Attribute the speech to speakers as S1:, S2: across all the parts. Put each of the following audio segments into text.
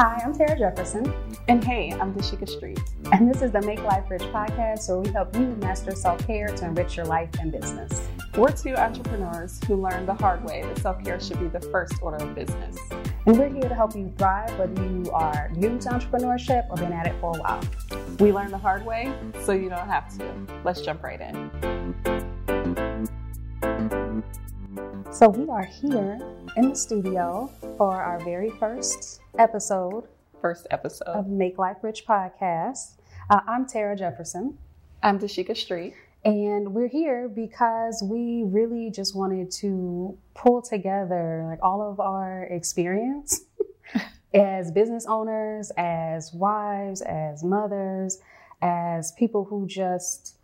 S1: Hi, I'm Tara Jefferson.
S2: And hey, I'm Dashika Street.
S1: And this is the Make Life Rich podcast, where we help you master self care to enrich your life and business.
S2: We're two entrepreneurs who learned the hard way that self care should be the first order of business.
S1: And we're here to help you thrive, whether you are new to entrepreneurship or been at it for a while.
S2: We learned the hard way, so you don't have to. Let's jump right in.
S1: So, we are here in the studio for our very first episode.
S2: First episode
S1: of Make Life Rich podcast. Uh, I'm Tara Jefferson.
S2: I'm Dashika Street.
S1: And we're here because we really just wanted to pull together like all of our experience as business owners, as wives, as mothers, as people who just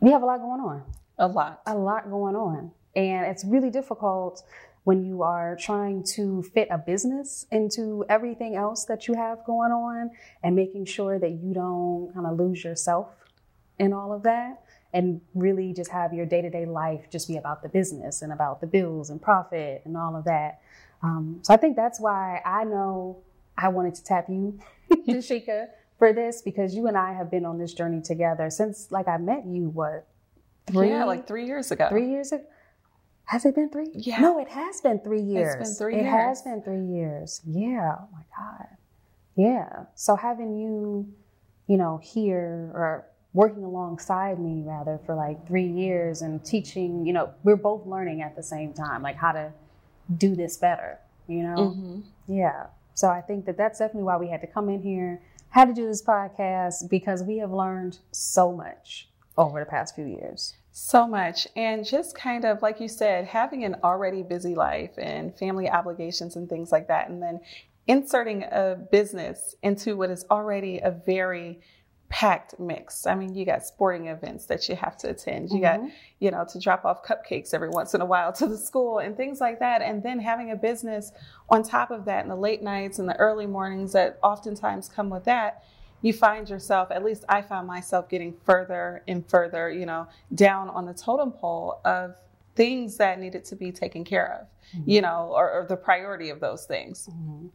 S1: we have a lot going on.
S2: A lot.
S1: A lot going on. And it's really difficult when you are trying to fit a business into everything else that you have going on and making sure that you don't kind of lose yourself in all of that and really just have your day to day life just be about the business and about the bills and profit and all of that. Um, so I think that's why I know I wanted to tap you, Dashika, for this because you and I have been on this journey together since like I met you. What?
S2: Three? Yeah, like three years ago.
S1: Three years ago. Has it been three?
S2: Yeah.
S1: No, it has been three years.
S2: It's been three
S1: it
S2: years.
S1: It has been three years. Yeah. Oh my God. Yeah. So having you, you know, here or working alongside me rather for like three years and teaching, you know, we're both learning at the same time, like how to do this better, you know?
S2: Mm-hmm.
S1: Yeah. So I think that that's definitely why we had to come in here, had to do this podcast because we have learned so much over the past few years.
S2: So much. And just kind of, like you said, having an already busy life and family obligations and things like that, and then inserting a business into what is already a very packed mix. I mean, you got sporting events that you have to attend. You mm-hmm. got, you know, to drop off cupcakes every once in a while to the school and things like that. And then having a business on top of that in the late nights and the early mornings that oftentimes come with that, you find yourself, at least I found myself getting further and further, you know, down on the totem pole of things that needed to be taken care of, mm-hmm. you know, or, or, the priority of those things. Mm-hmm.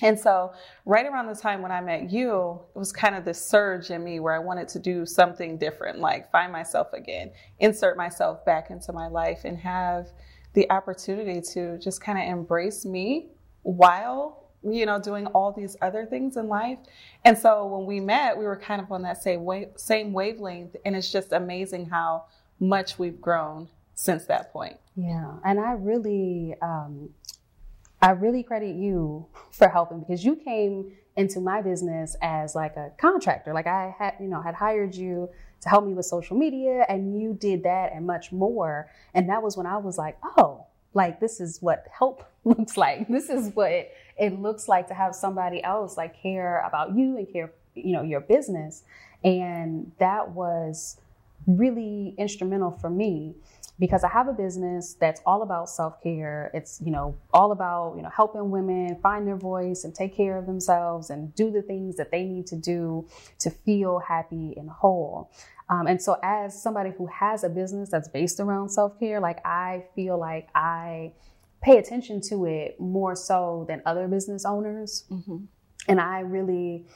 S2: And so, right around the time when I met you, it was kind of this surge in me where I wanted to do something different, like find myself again, insert myself back into my life, and have the opportunity to just kind of embrace me while you know doing all these other things in life. And so when we met, we were kind of on that same wave, same wavelength, and it's just amazing how much we've grown since that point.
S1: Yeah, and I really um, I really credit you for helping because you came into my business as like a contractor. Like I had, you know, had hired you to help me with social media and you did that and much more. And that was when I was like, oh, like this is what help looks like. This is what it looks like to have somebody else like care about you and care, you know, your business. And that was really instrumental for me because I have a business that's all about self-care. It's, you know, all about, you know, helping women find their voice and take care of themselves and do the things that they need to do to feel happy and whole. Um, and so as somebody who has a business that's based around self-care, like I feel like I pay attention to it more so than other business owners. Mm-hmm. And I really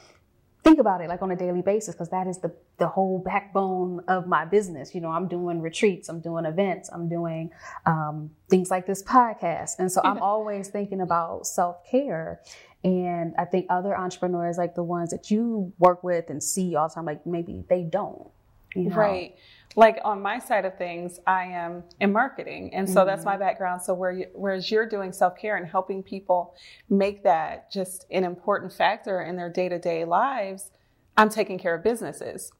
S1: think about it like on a daily basis because that is the the whole backbone of my business. You know, I'm doing retreats, I'm doing events, I'm doing um, things like this podcast, and so I'm always thinking about self care. And I think other entrepreneurs, like the ones that you work with and see all the time, like maybe they don't. You know?
S2: Right like on my side of things, I am in marketing, and so mm-hmm. that's my mm-hmm. background. So where you, whereas you're doing self care and helping people make that just an important factor in their day to day lives, I'm taking care of businesses.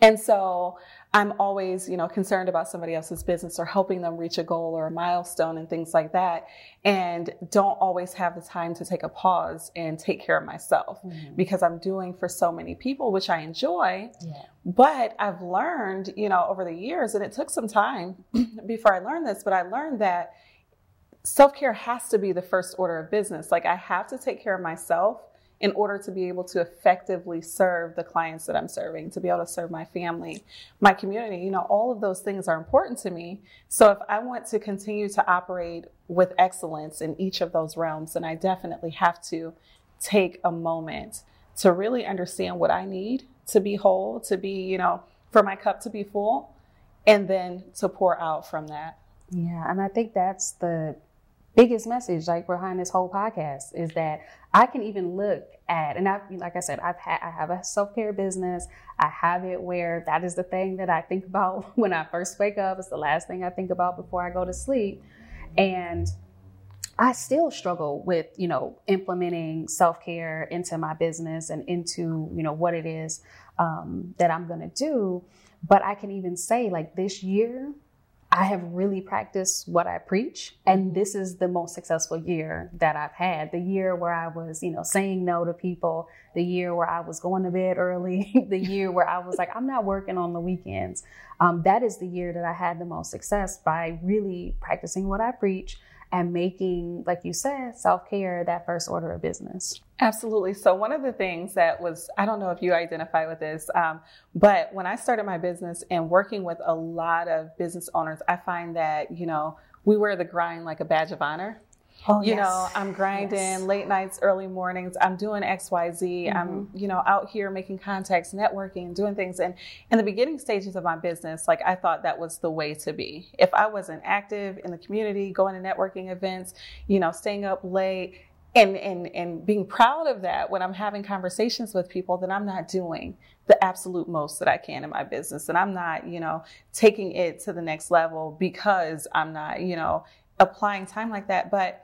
S2: And so I'm always, you know, concerned about somebody else's business or helping them reach a goal or a milestone and things like that. And don't always have the time to take a pause and take care of myself mm-hmm. because I'm doing for so many people, which I enjoy.
S1: Yeah.
S2: But I've learned, you know, over the years, and it took some time before I learned this, but I learned that self care has to be the first order of business. Like I have to take care of myself in order to be able to effectively serve the clients that I'm serving, to be able to serve my family, my community. You know, all of those things are important to me. So if I want to continue to operate with excellence in each of those realms, then I definitely have to take a moment to really understand what I need to be whole, to be, you know, for my cup to be full, and then to pour out from that.
S1: Yeah, and I think that's the biggest message like behind this whole podcast is that I can even look at and I like I said I've had I have a self-care business. I have it where that is the thing that I think about when I first wake up. It's the last thing I think about before I go to sleep. And I still struggle with, you know, implementing self-care into my business and into, you know, what it is um, that I'm going to do. But I can even say like this year I have really practiced what I preach. And this is the most successful year that I've had. The year where I was, you know, saying no to people, the year where I was going to bed early, the year where I was like, I'm not working on the weekends. Um, that is the year that I had the most success by really practicing what I preach and making, like you said, self care that first order of business.
S2: Absolutely. So, one of the things that was, I don't know if you identify with this, um, but when I started my business and working with a lot of business owners, I find that, you know, we wear the grind like a badge of honor. Oh, you yes. know, I'm grinding yes. late nights, early mornings. I'm doing X, Y, Z. Mm-hmm. I'm, you know, out here making contacts, networking, doing things. And in the beginning stages of my business, like I thought that was the way to be. If I wasn't active in the community, going to networking events, you know, staying up late, and, and, and being proud of that when I'm having conversations with people, then I'm not doing the absolute most that I can in my business. And I'm not, you know, taking it to the next level because I'm not, you know, applying time like that. But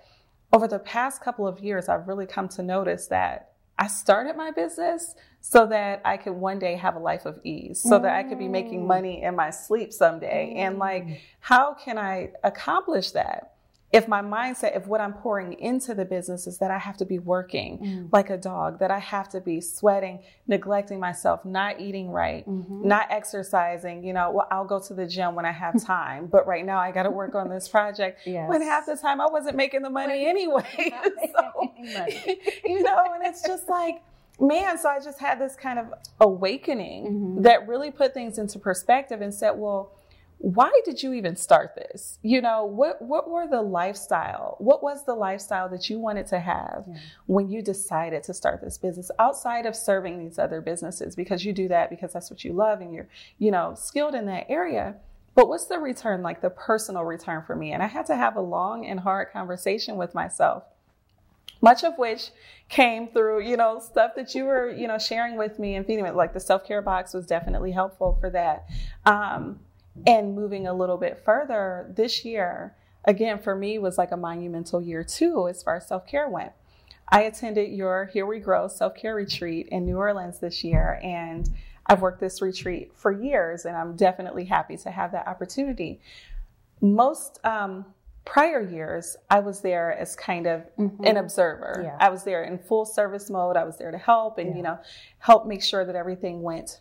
S2: over the past couple of years, I've really come to notice that I started my business so that I could one day have a life of ease, so mm. that I could be making mm. money in my sleep someday. Mm. And like, how can I accomplish that? If my mindset, if what I'm pouring into the business is that I have to be working mm. like a dog, that I have to be sweating, neglecting myself, not eating right, mm-hmm. not exercising, you know, well, I'll go to the gym when I have time, but right now I got to work on this project. Yes. When half the time I wasn't making the money anyway. so, you know, and it's just like, man, so I just had this kind of awakening mm-hmm. that really put things into perspective and said, well, why did you even start this? You know, what what were the lifestyle? What was the lifestyle that you wanted to have yeah. when you decided to start this business outside of serving these other businesses because you do that because that's what you love and you're, you know, skilled in that area. But what's the return, like the personal return for me? And I had to have a long and hard conversation with myself much of which came through, you know, stuff that you were, you know, sharing with me and feeding me. Like the self care box was definitely helpful for that. Um, and moving a little bit further, this year, again, for me, was like a monumental year too, as far as self care went. I attended your Here We Grow self care retreat in New Orleans this year, and I've worked this retreat for years, and I'm definitely happy to have that opportunity. Most um, prior years, I was there as kind of mm-hmm. an observer. Yeah. I was there in full service mode. I was there to help and, yeah. you know, help make sure that everything went,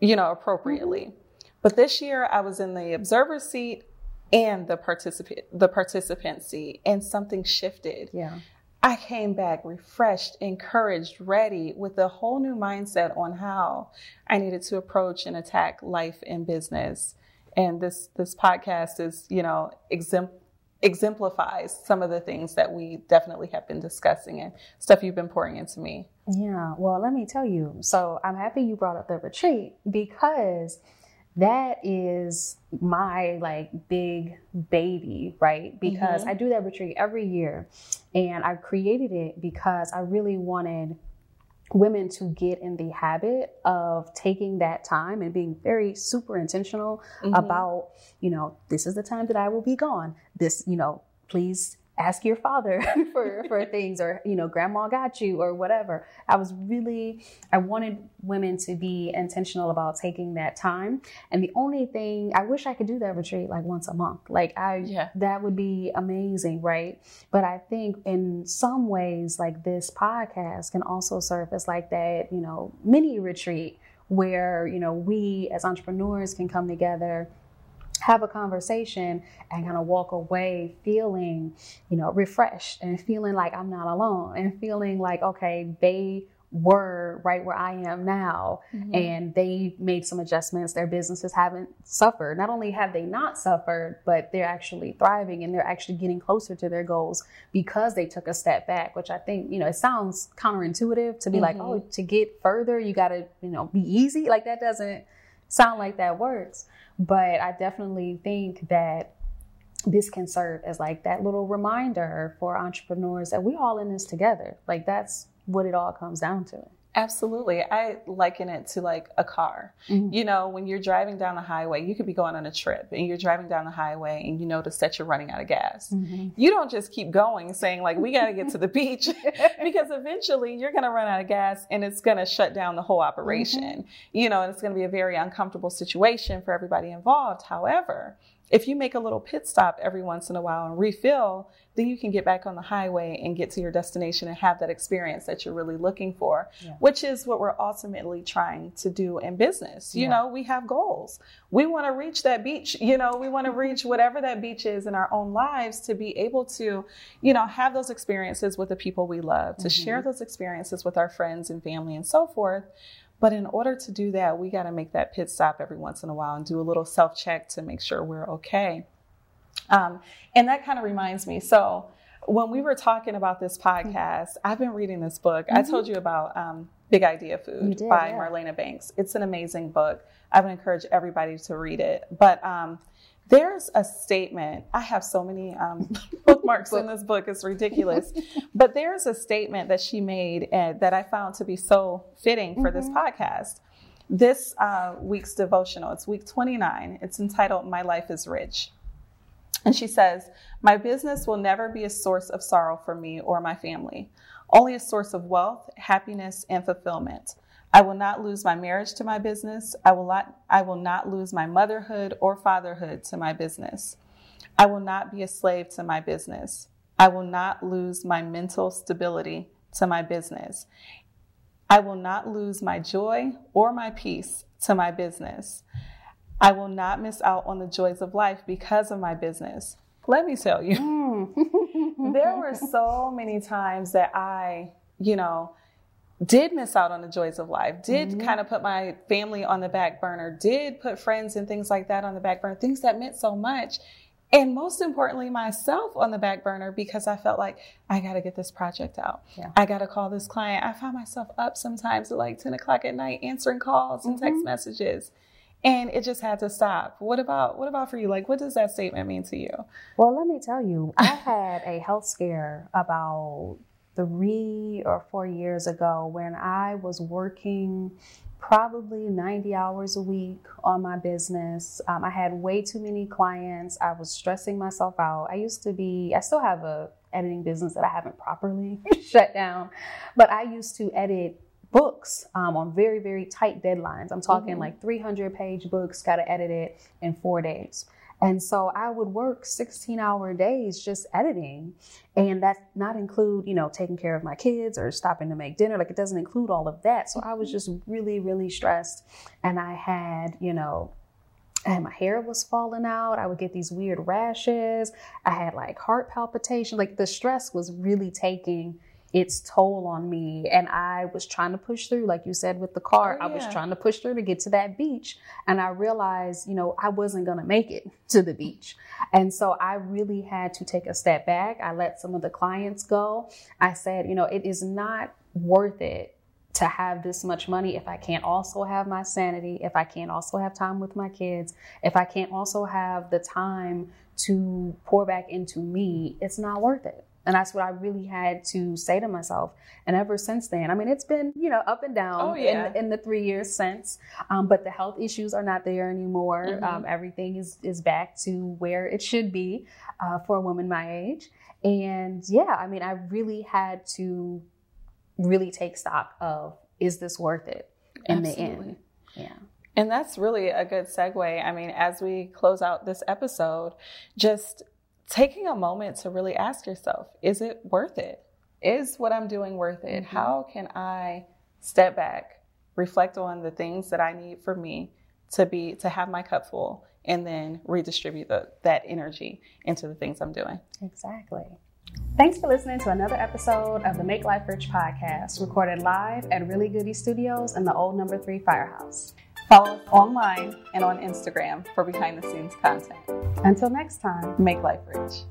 S2: you know, appropriately. Mm-hmm. But this year I was in the observer seat and the participant the participant seat and something shifted.
S1: Yeah.
S2: I came back refreshed, encouraged, ready with a whole new mindset on how I needed to approach and attack life and business. And this this podcast is, you know, exemplifies some of the things that we definitely have been discussing and stuff you've been pouring into me.
S1: Yeah, well, let me tell you. So I'm happy you brought up the retreat because that is my like big baby, right? Because mm-hmm. I do that retreat every year and I created it because I really wanted women to get in the habit of taking that time and being very super intentional mm-hmm. about, you know, this is the time that I will be gone. This, you know, please ask your father for, for things or you know grandma got you or whatever. I was really i wanted women to be intentional about taking that time. And the only thing i wish i could do that retreat like once a month. Like i yeah. that would be amazing right? But i think in some ways like this podcast can also serve as like that you know mini retreat where you know we as entrepreneurs can come together have a conversation and kind of walk away feeling, you know, refreshed and feeling like I'm not alone and feeling like, okay, they were right where I am now mm-hmm. and they made some adjustments. Their businesses haven't suffered. Not only have they not suffered, but they're actually thriving and they're actually getting closer to their goals because they took a step back, which I think, you know, it sounds counterintuitive to be mm-hmm. like, oh, to get further, you got to, you know, be easy. Like that doesn't sound like that works. But I definitely think that this can serve as like that little reminder for entrepreneurs that we all in this together. Like that's what it all comes down to.
S2: Absolutely. I liken it to like a car. Mm-hmm. You know, when you're driving down the highway, you could be going on a trip and you're driving down the highway and you notice that you're running out of gas. Mm-hmm. You don't just keep going saying, like, we got to get to the beach because eventually you're going to run out of gas and it's going to shut down the whole operation. Mm-hmm. You know, and it's going to be a very uncomfortable situation for everybody involved. However, if you make a little pit stop every once in a while and refill, then you can get back on the highway and get to your destination and have that experience that you're really looking for, yeah. which is what we're ultimately trying to do in business. You yeah. know, we have goals. We want to reach that beach. You know, we want to reach whatever that beach is in our own lives to be able to, you know, have those experiences with the people we love, to mm-hmm. share those experiences with our friends and family and so forth. But in order to do that, we got to make that pit stop every once in a while and do a little self check to make sure we're okay. Um, and that kind of reminds me. So, when we were talking about this podcast, I've been reading this book. Mm-hmm. I told you about um, Big Idea Food did, by yeah. Marlena Banks. It's an amazing book. I would encourage everybody to read it. But um, there's a statement. I have so many um, bookmarks in this book, it's ridiculous. but there's a statement that she made uh, that I found to be so fitting for mm-hmm. this podcast. This uh, week's devotional, it's week 29. It's entitled My Life is Rich. And she says, My business will never be a source of sorrow for me or my family, only a source of wealth, happiness, and fulfillment. I will not lose my marriage to my business. I will not, I will not lose my motherhood or fatherhood to my business. I will not be a slave to my business. I will not lose my mental stability to my business. I will not lose my joy or my peace to my business. I will not miss out on the joys of life because of my business. Let me tell you, mm. there were so many times that I, you know, did miss out on the joys of life, did mm-hmm. kind of put my family on the back burner, did put friends and things like that on the back burner, things that meant so much. And most importantly, myself on the back burner because I felt like I got to get this project out. Yeah. I got to call this client. I found myself up sometimes at like 10 o'clock at night answering calls and mm-hmm. text messages. And it just had to stop. What about what about for you? Like what does that statement mean to you?
S1: Well, let me tell you, I had a health scare about three or four years ago when I was working probably 90 hours a week on my business. Um, I had way too many clients. I was stressing myself out. I used to be, I still have a editing business that I haven't properly shut down, but I used to edit books um, on very, very tight deadlines. I'm talking mm-hmm. like 300 page books, got to edit it in four days. And so I would work 16 hour days just editing. And that not include, you know, taking care of my kids or stopping to make dinner. Like it doesn't include all of that. So I was mm-hmm. just really, really stressed. And I had, you know, and my hair was falling out. I would get these weird rashes. I had like heart palpitation. Like the stress was really taking its toll on me. And I was trying to push through, like you said with the car, oh, yeah. I was trying to push through to get to that beach. And I realized, you know, I wasn't going to make it to the beach. And so I really had to take a step back. I let some of the clients go. I said, you know, it is not worth it to have this much money if I can't also have my sanity, if I can't also have time with my kids, if I can't also have the time to pour back into me, it's not worth it. And that's what I really had to say to myself. And ever since then, I mean, it's been, you know, up and down oh, yeah. in, in, the three years since. Um, but the health issues are not there anymore. Mm-hmm. Um, everything is, is back to where it should be uh, for a woman my age. And yeah, I mean, I really had to really take stock of is this worth it in Absolutely. the end?
S2: Yeah. And that's really a good segue. I mean, as we close out this episode, just taking a moment to really ask yourself is it worth it? Is what I'm doing worth it? Mm-hmm. How can I step back, reflect on the things that I need for me to be to have my cup full and then redistribute the, that energy into the things I'm doing.
S1: Exactly. Thanks for listening to another episode of the Make Life Rich podcast, recorded live at Really Goody Studios in the old number three firehouse.
S2: Follow us online and on Instagram for behind the scenes content.
S1: Until next time,
S2: make life rich.